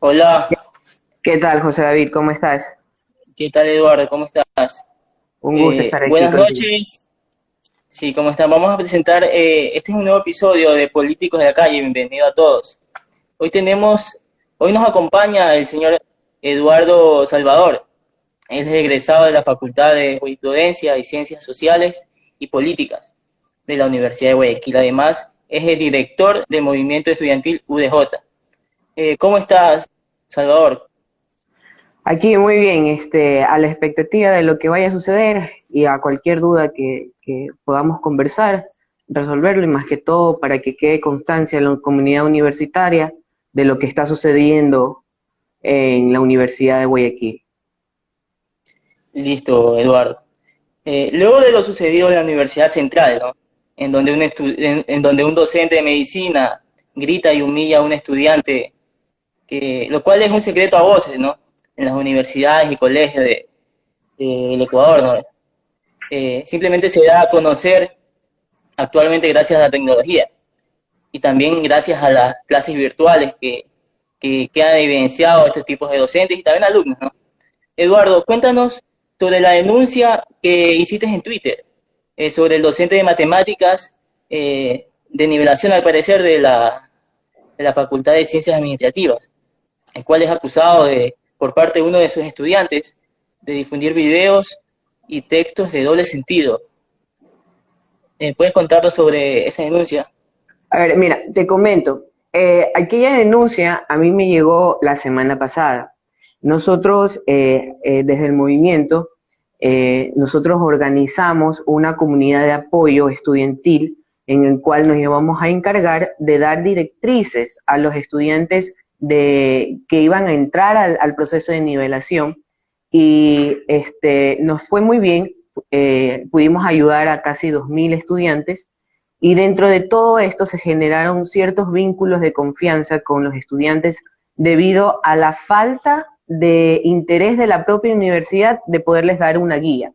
Hola. ¿Qué tal, José David? ¿Cómo estás? ¿Qué tal, Eduardo? ¿Cómo estás? Un gusto Eh, estar aquí. Buenas contigo. noches. Sí, ¿cómo están? Vamos a presentar, eh, este es un nuevo episodio de Políticos de la Calle. Bienvenido a todos. Hoy tenemos, hoy nos acompaña el señor Eduardo Salvador. Él es egresado de la Facultad de Jurisprudencia y Ciencias Sociales y Políticas de la Universidad de Guayaquil. Además, es el director del movimiento estudiantil UDJ. Eh, ¿Cómo estás, Salvador? Aquí muy bien, este, a la expectativa de lo que vaya a suceder y a cualquier duda que, que podamos conversar, resolverlo y más que todo para que quede constancia en la comunidad universitaria de lo que está sucediendo en la Universidad de Guayaquil. Listo, Eduardo. Eh, luego de lo sucedido en la Universidad Central, ¿no? En donde un en, en donde un docente de medicina grita y humilla a un estudiante, lo cual es un secreto a voces, ¿no? En las universidades y colegios de, del Ecuador, ¿no? Eh, simplemente se da a conocer actualmente gracias a la tecnología y también gracias a las clases virtuales que, que, que han evidenciado estos tipos de docentes y también alumnos, ¿no? Eduardo, cuéntanos sobre la denuncia que hiciste en Twitter eh, sobre el docente de matemáticas eh, de nivelación, al parecer, de la, de la Facultad de Ciencias Administrativas, el cual es acusado de, por parte de uno de sus estudiantes de difundir videos y textos de doble sentido. Eh, ¿Puedes contarnos sobre esa denuncia? A ver, mira, te comento. Eh, aquella denuncia a mí me llegó la semana pasada. Nosotros, eh, eh, desde el movimiento, eh, nosotros organizamos una comunidad de apoyo estudiantil en el cual nos llevamos a encargar de dar directrices a los estudiantes de, que iban a entrar al, proceso de nivelación y este, nos fue muy bien, eh, pudimos ayudar a casi 2.000 estudiantes y dentro de todo esto se generaron ciertos vínculos de confianza con los estudiantes debido a la falta de interés de la propia universidad de poderles dar una guía.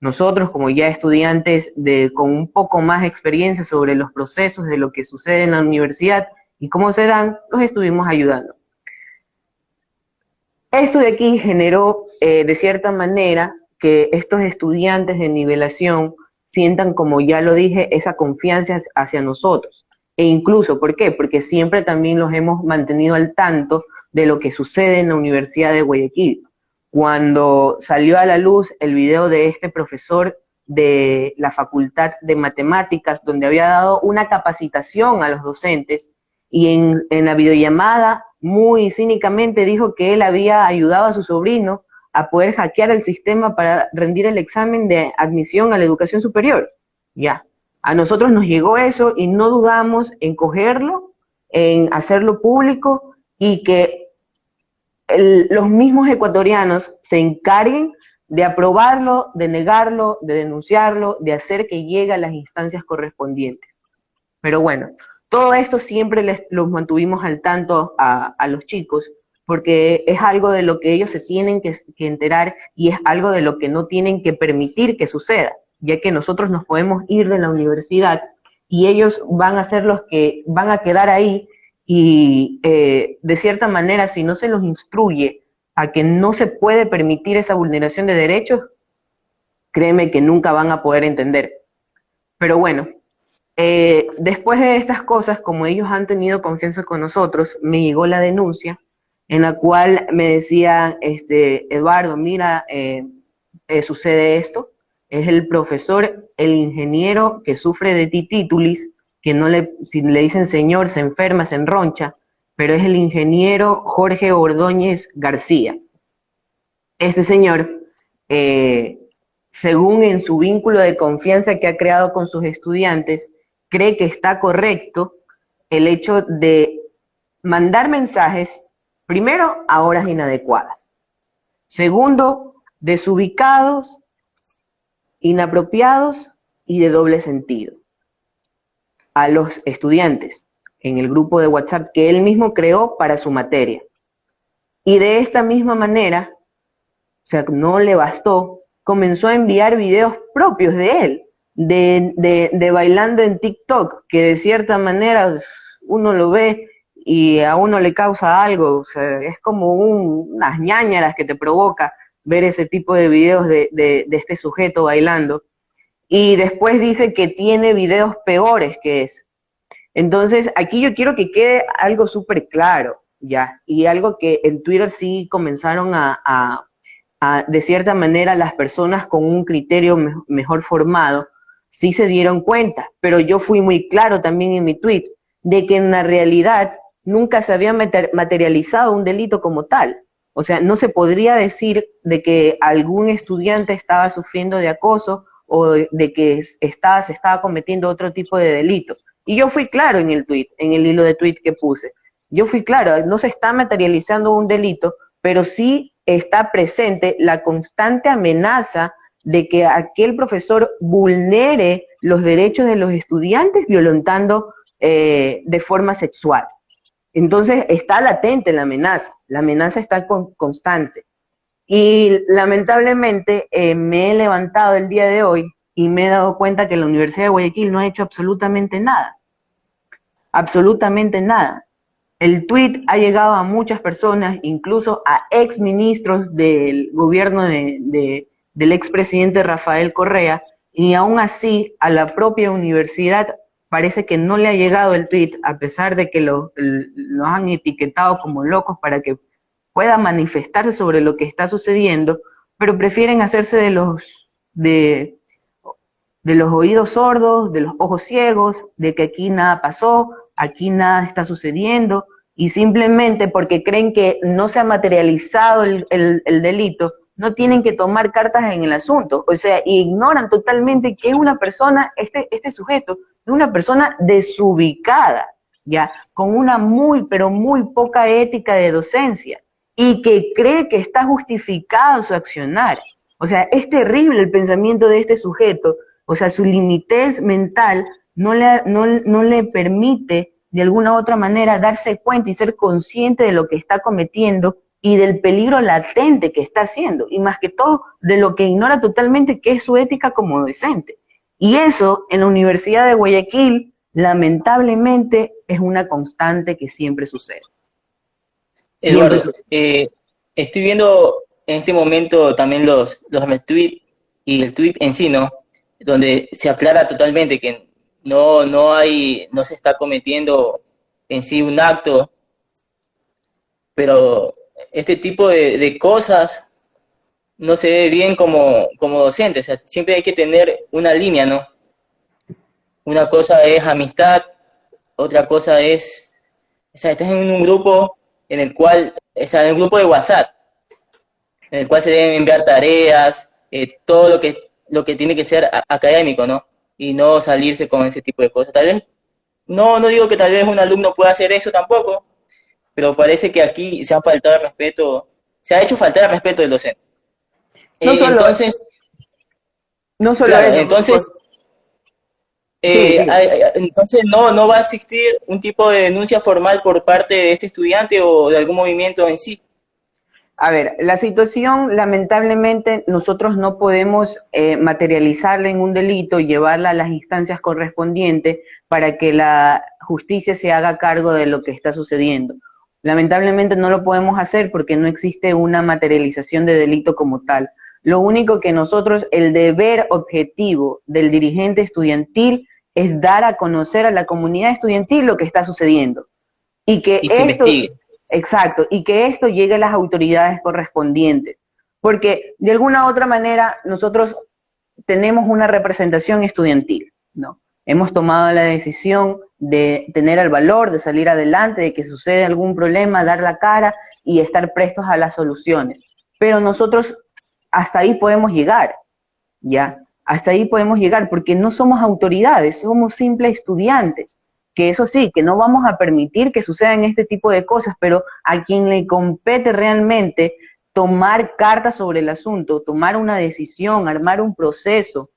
Nosotros, como ya estudiantes de, con un poco más experiencia sobre los procesos de lo que sucede en la universidad y cómo se dan, los estuvimos ayudando. Esto de aquí generó, eh, de cierta manera, que estos estudiantes de nivelación sientan, como ya lo dije, esa confianza hacia nosotros. E incluso, ¿por qué? Porque siempre también los hemos mantenido al tanto de lo que sucede en la Universidad de Guayaquil. Cuando salió a la luz el video de este profesor de la Facultad de Matemáticas, donde había dado una capacitación a los docentes, y en, en la videollamada muy cínicamente dijo que él había ayudado a su sobrino a poder hackear el sistema para rendir el examen de admisión a la educación superior. Ya. A nosotros nos llegó eso y no dudamos en cogerlo, en hacerlo público y que el- los mismos ecuatorianos se encarguen de aprobarlo, de negarlo, de denunciarlo, de hacer que llegue a las instancias correspondientes. Pero bueno, todo esto siempre les, los mantuvimos al tanto a, los chicos porque es algo de lo que ellos se tienen que, que enterar y es algo de lo que no tienen que permitir que suceda, ya que nosotros nos podemos ir de la universidad y ellos van a ser los que van a quedar ahí y eh, de cierta manera si no se los instruye a que no se puede permitir esa vulneración de derechos, créeme que nunca van a poder entender. Pero bueno, eh, después de estas cosas, como ellos han tenido confianza con nosotros, me llegó la denuncia en la cual me decían, este, Eduardo, mira, eh, eh, sucede esto, es el profesor, el ingeniero que sufre de titítulis, que no le, si le dicen señor, se enferma, se enroncha, pero es el ingeniero Jorge Ordóñez García. Este señor, según en su vínculo de confianza que ha creado con sus estudiantes, cree que está correcto el hecho de mandar mensajes, primero, a horas inadecuadas. Segundo, desubicados, inapropiados y de doble sentido a los estudiantes en el grupo de WhatsApp que él mismo creó para su materia. Y de esta misma manera, o sea, no le bastó, comenzó a enviar videos propios de él, de, de, de bailando en TikTok, que de cierta manera uno lo ve y a uno le causa algo, es como unas ñañaras que te provoca ver ese tipo de videos de, de, este sujeto bailando. Y después dice que tiene videos peores que ese. Entonces, aquí yo quiero que quede algo súper claro, ¿ya? Y algo que en Twitter sí comenzaron a, a, de cierta manera, las personas con un criterio mejor formado, sí se dieron cuenta, pero yo fui muy claro también en mi tweet de que en la realidad nunca se había materializado un delito como tal. O sea, no se podría decir de que algún estudiante estaba sufriendo de acoso o de que estaba, se estaba cometiendo otro tipo de delito. Y yo fui claro en el tweet, en el hilo de tweet que puse. Yo fui claro, no se está materializando un delito, pero sí está presente la constante amenaza de que aquel profesor vulnere los derechos de los estudiantes violentando eh, de forma sexual. Entonces está latente la amenaza, la amenaza está constante. Y lamentablemente eh, me he levantado el día de hoy y me he dado cuenta que la Universidad de Guayaquil no ha hecho absolutamente nada. Absolutamente nada. El tweet ha llegado a muchas personas, incluso a ex ministros del gobierno de, del expresidente Rafael Correa, y aún así a la propia universidad parece que no le ha llegado el tweet, a pesar de que lo, han etiquetado como locos para que pueda manifestarse sobre lo que está sucediendo, pero prefieren hacerse de los, de los oídos sordos, de los ojos ciegos, de que aquí nada pasó, aquí nada está sucediendo, y simplemente porque creen que no se ha materializado el, el delito, no tienen que tomar cartas en el asunto, o sea, ignoran totalmente que es una persona, este, este sujeto, es una persona desubicada, ya, con una muy, pero muy poca ética de docencia y que cree que está justificado su accionar. O sea, es terrible el pensamiento de este sujeto, o sea, su limitez mental no le, no, no le permite de alguna u otra manera darse cuenta y ser consciente de lo que está cometiendo y del peligro latente que está haciendo, y más que todo de lo que ignora totalmente que es su ética como docente. Y eso en la Universidad de Guayaquil, lamentablemente, es una constante que siempre sucede. Eduardo, eh, estoy viendo en este momento también los, los tweets y el tweet en sí, ¿no? Donde se aclara totalmente que no, no hay, no se está cometiendo en sí un acto, pero este tipo de, de cosas no se ve bien como, como docente. O sea, siempre hay que tener una línea, ¿no? Una cosa es amistad, otra cosa es, o sea, estás en un grupo en el cual, o sea, en un grupo de WhatsApp, en el cual se deben enviar tareas, eh, todo lo que, lo que tiene que ser académico, ¿no? Y no salirse con ese tipo de cosas. Tal vez, no, no digo que tal vez un alumno pueda hacer eso tampoco, pero parece que aquí se ha faltado el respeto, se ha hecho faltar el respeto del docente. No solo, entonces, no solo entonces, eh, entonces no, no va a existir un tipo de denuncia formal por parte de este estudiante o de algún movimiento en sí. A ver, la situación, lamentablemente, nosotros no podemos eh, materializarla en un delito y llevarla a las instancias correspondientes para que la justicia se haga cargo de lo que está sucediendo. Lamentablemente no lo podemos hacer porque no existe una materialización de delito como tal. Lo único que nosotros, el deber objetivo del dirigente estudiantil es dar a conocer a la comunidad estudiantil lo que está sucediendo. Y que esto, exacto, y que esto llegue a las autoridades correspondientes. Porque de alguna u otra manera nosotros tenemos una representación estudiantil, ¿no? Hemos tomado la decisión de tener el valor de salir adelante, de que sucede algún problema, dar la cara y estar prestos a las soluciones. Pero nosotros hasta ahí podemos llegar, ¿ya? Hasta ahí podemos llegar porque no somos autoridades, somos simples estudiantes, que eso sí, que no vamos a permitir que sucedan este tipo de cosas, pero a quien le compete realmente tomar cartas sobre el asunto, tomar una decisión, armar un proceso,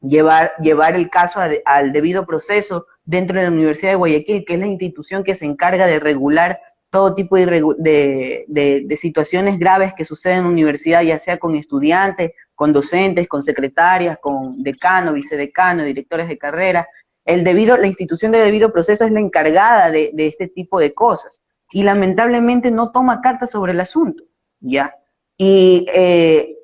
llevar, llevar el caso al debido proceso dentro de la Universidad de Guayaquil, que es la institución que se encarga de regular todo tipo de, de, situaciones graves que suceden en la universidad, ya sea con estudiantes, con docentes, con secretarias, con decano, vicedecano, directores de carrera. el debido, la institución de debido proceso es la encargada de, este tipo de cosas y lamentablemente no toma cartas sobre el asunto, ¿ya? Y eh,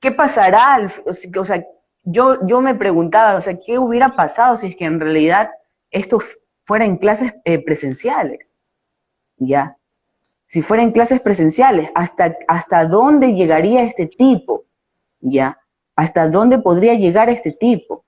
¿qué pasará? O sea, yo, yo me preguntaba, o sea, ¿qué hubiera pasado si es que en realidad esto fuera en clases eh, presenciales? ¿Ya? Si fuera en clases presenciales, ¿hasta, ¿hasta dónde llegaría este tipo? ¿Ya? ¿Hasta dónde podría llegar este tipo?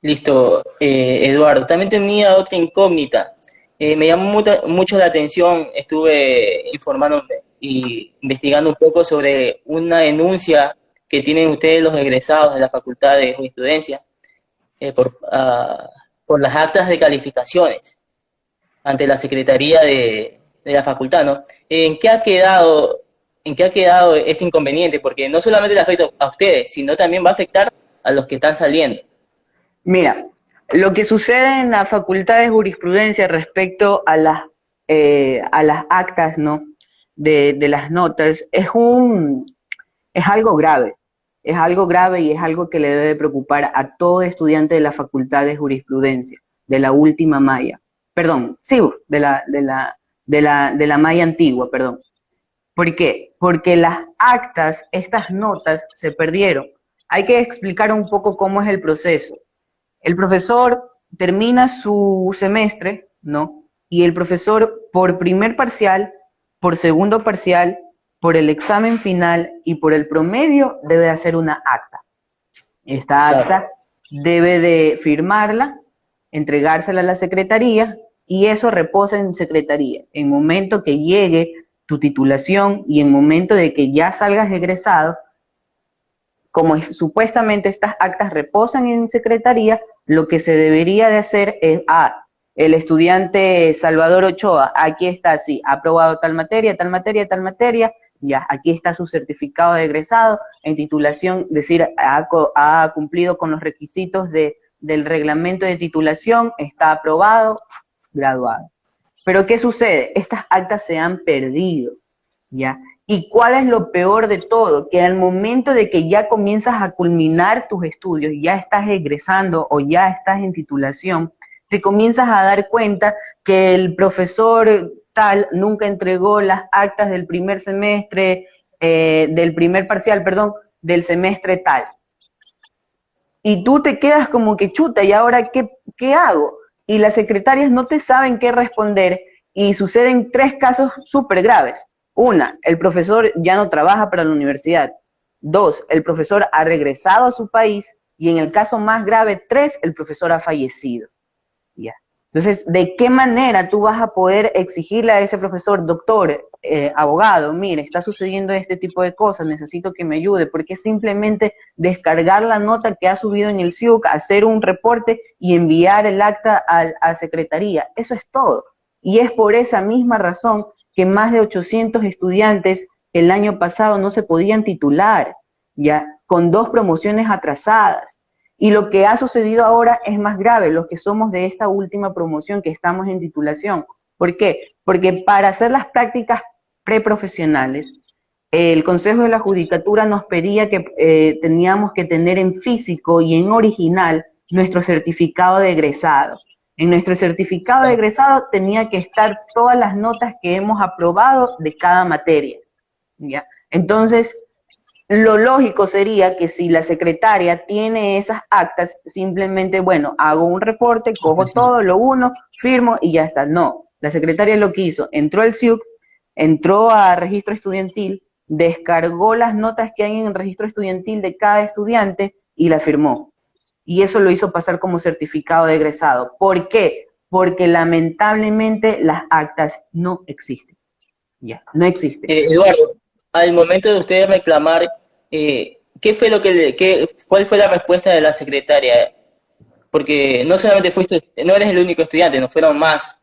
Listo, eh, Eduardo. También tenía otra incógnita. Eh, me llamó mucho la atención, estuve informándome y investigando un poco sobre una denuncia que tienen ustedes los egresados de la Facultad de Jurisprudencia eh, por, ah, por las actas de calificaciones ante la Secretaría de, de la Facultad, ¿no? ¿En qué ha quedado en qué ha quedado este inconveniente? Porque no solamente le afecta a ustedes, sino también va a afectar a los que están saliendo. Mira, lo que sucede en la Facultad de Jurisprudencia respecto a las, eh, a las actas, ¿no? De, de las notas es un es algo grave, es algo grave y es algo que le debe preocupar a todo estudiante de la Facultad de Jurisprudencia, de la última malla, perdón, sí, de la, de la, de la, de la malla antigua, perdón. ¿Por qué? Porque las actas, estas notas, se perdieron. Hay que explicar un poco cómo es el proceso. El profesor termina su semestre, ¿no? Y el profesor, por primer parcial, por segundo parcial, por el examen final y por el promedio, debe hacer una acta. Esta acta debe de firmarla, entregársela a la secretaría y eso reposa en secretaría. En momento que llegue tu titulación y en momento de que ya salgas egresado, como supuestamente estas actas reposan en secretaría, lo que se debería de hacer es, ah, el estudiante Salvador Ochoa, aquí está así, ha aprobado tal materia, tal materia, tal materia, ya, aquí está su certificado de egresado, en titulación, decir, ha, ha cumplido con los requisitos de, del reglamento de titulación, está aprobado, graduado. Pero ¿qué sucede? Estas actas se han perdido, ¿ya? ¿Y cuál es lo peor de todo? Que al momento de que ya comienzas a culminar tus estudios, ya estás egresando o ya estás en titulación, te comienzas a dar cuenta que el profesor tal nunca entregó las actas del primer semestre, eh, del primer parcial, perdón, del semestre tal. Y tú te quedas como que chuta, ¿y ahora qué, qué hago? y las secretarias no te saben qué responder y suceden tres casos súper graves. Una, el profesor ya no trabaja para la universidad. Dos, el profesor ha regresado a su país. Y en el caso más grave, tres, el profesor ha fallecido. Ya. Entonces, ¿de qué manera tú vas a poder exigirle a ese profesor, doctor, eh, abogado, mire, está sucediendo este tipo de cosas, necesito que me ayude? Porque simplemente descargar la nota que ha subido en el SIUC, hacer un reporte y enviar el acta a, a secretaría. Eso es todo. Y es por esa misma razón que más de 800 estudiantes el año pasado no se podían titular, ya, con dos promociones atrasadas. Y lo que ha sucedido ahora es más grave, los que somos de esta última promoción que estamos en titulación. ¿Por qué? Porque para hacer las prácticas preprofesionales, el Consejo de la Judicatura nos pedía que eh, teníamos que tener en físico y en original nuestro certificado de egresado. En nuestro certificado de egresado tenía que estar todas las notas que hemos aprobado de cada materia. ¿ya? Entonces, lo lógico sería que si la secretaria tiene esas actas, simplemente, bueno, hago un reporte, cojo todo, lo uno, firmo y ya está. No, la secretaria lo que hizo, entró al SIUC, entró a registro estudiantil, descargó las notas que hay en el registro estudiantil de cada estudiante y la firmó. Y eso lo hizo pasar como certificado de egresado. ¿Por qué? Porque lamentablemente las actas no existen. Ya, no existen. Eh, Eduardo, al momento de ustedes reclamar, eh, ¿qué fue lo que, qué, cuál fue la respuesta de la secretaria? Porque no solamente fuiste, no eres el único estudiante, no fueron más.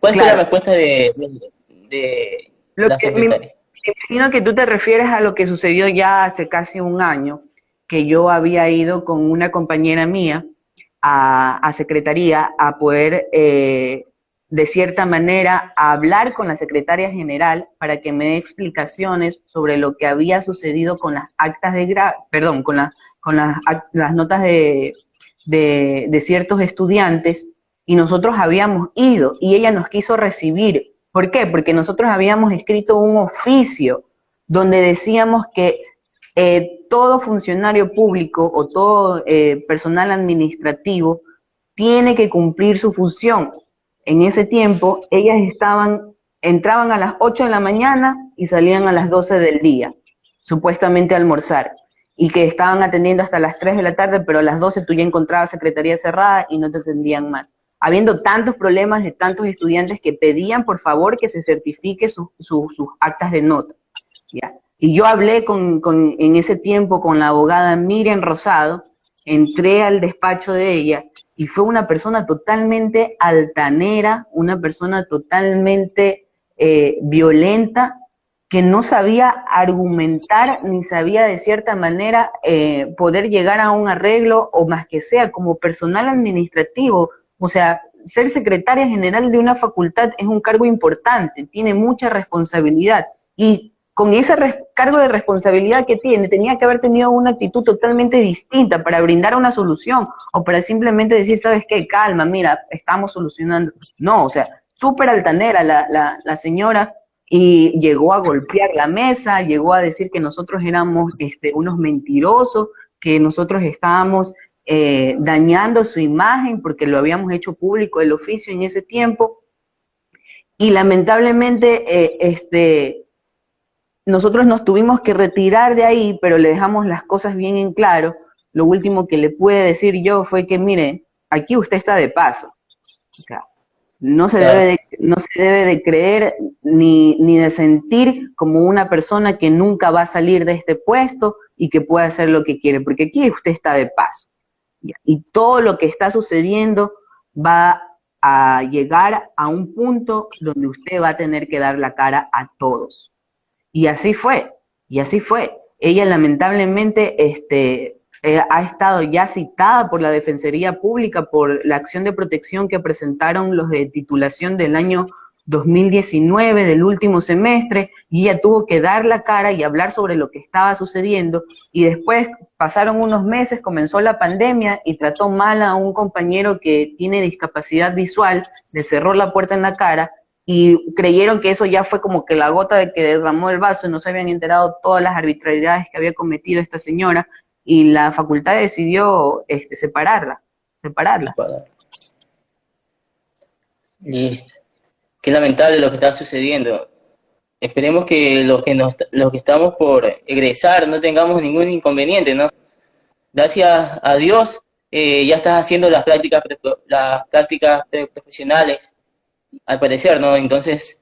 ¿Cuál fue la respuesta de, la secretaria? Me, imagino que tú te refieres a lo que sucedió ya hace casi un año, que yo había ido con una compañera mía a, a secretaría a poder eh, de cierta manera, a hablar con la secretaria general para que me dé explicaciones sobre lo que había sucedido con las actas de perdón, con, con las, las notas de, de, de ciertos estudiantes y nosotros habíamos ido y ella nos quiso recibir. ¿Por qué? Porque nosotros habíamos escrito un oficio donde decíamos que eh, todo funcionario público o todo eh, personal administrativo tiene que cumplir su función. En ese tiempo, ellas estaban, entraban a las 8 de la mañana y salían a las 12 del día, supuestamente a almorzar, y que estaban atendiendo hasta las 3 de la tarde, pero a las 12 tú ya encontrabas secretaría cerrada y no te atendían más. Habiendo tantos problemas de tantos estudiantes que pedían, por favor, que se certifique sus actas de nota. Y yo hablé con, con, en ese tiempo con la abogada Miriam Rosado, entré al despacho de ella y fue una persona totalmente altanera, una persona totalmente eh, violenta, que no sabía argumentar ni sabía de cierta manera eh, poder llegar a un arreglo o más que sea como personal administrativo, o sea, ser secretaria general de una facultad es un cargo importante, tiene mucha responsabilidad. Y con ese cargo de responsabilidad que tiene, tenía que haber tenido una actitud totalmente distinta para brindar una solución o para simplemente decir, ¿sabes qué? Calma, mira, estamos solucionando. No, o sea, súper altanera la, la, la, señora y llegó a golpear la mesa, llegó a decir que nosotros éramos este, unos mentirosos, que nosotros estábamos eh, dañando su imagen porque lo habíamos hecho público el oficio en ese tiempo. Y lamentablemente, eh, este, nosotros nos tuvimos que retirar de ahí, pero le dejamos las cosas bien en claro. Lo último que le pude decir yo fue que, mire, aquí usted está de paso. no se, debe de, no se debe de creer ni, ni de sentir como una persona que nunca va a salir de este puesto y que puede hacer lo que quiere, porque aquí usted está de paso. Y todo lo que está sucediendo va a llegar a un punto donde usted va a tener que dar la cara a todos. Y así fue, y así fue. Ella lamentablemente este, eh, ha estado ya citada por la Defensoría Pública por la acción de protección que presentaron los de titulación del año 2019, del último semestre, y ella tuvo que dar la cara y hablar sobre lo que estaba sucediendo. Y después pasaron unos meses, comenzó la pandemia y trató mal a un compañero que tiene discapacidad visual, le cerró la puerta en la cara y creyeron que eso ya fue como que la gota de que derramó el vaso no se habían enterado todas las arbitrariedades que había cometido esta señora y la facultad decidió este, separarla, separarla. Listo. Qué lamentable lo que está sucediendo. Esperemos que los que nos, los que estamos por egresar no tengamos ningún inconveniente, ¿no? Gracias a Dios eh, ya estás haciendo las prácticas las prácticas profesionales al parecer, ¿no? Entonces,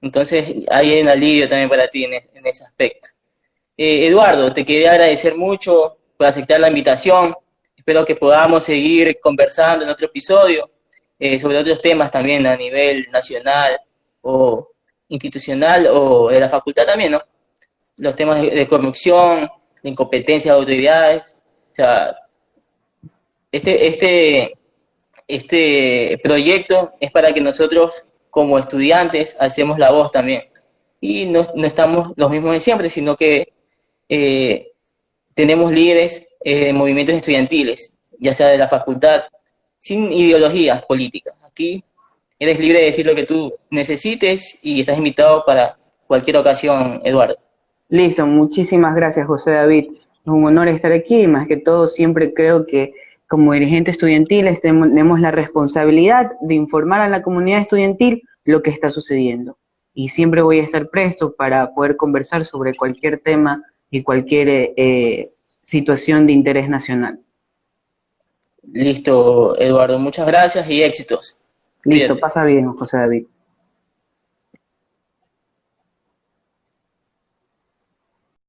entonces hay un alivio también para ti en, ese aspecto. Eh, Eduardo, te quería agradecer mucho por aceptar la invitación. Espero que podamos seguir conversando en otro episodio eh, sobre otros temas también a nivel nacional o institucional o de la facultad también, ¿no? Los temas de, corrupción, de incompetencia de autoridades. O sea, este, este, este proyecto es para que nosotros como estudiantes hacemos la voz también. Y no, no estamos los mismos de siempre, sino que eh, tenemos líderes en movimientos estudiantiles, ya sea de la facultad, sin ideologías políticas. Aquí eres libre de decir lo que tú necesites y estás invitado para cualquier ocasión, Eduardo. Listo, muchísimas gracias, José David. Es un honor estar aquí, más que todo siempre creo que como dirigente estudiantil tenemos la responsabilidad de informar a la comunidad estudiantil lo que está sucediendo. Y siempre voy a estar presto para poder conversar sobre cualquier tema y cualquier eh, situación de interés nacional. Listo, Eduardo. Muchas gracias y éxitos. Listo, pasa bien, José David.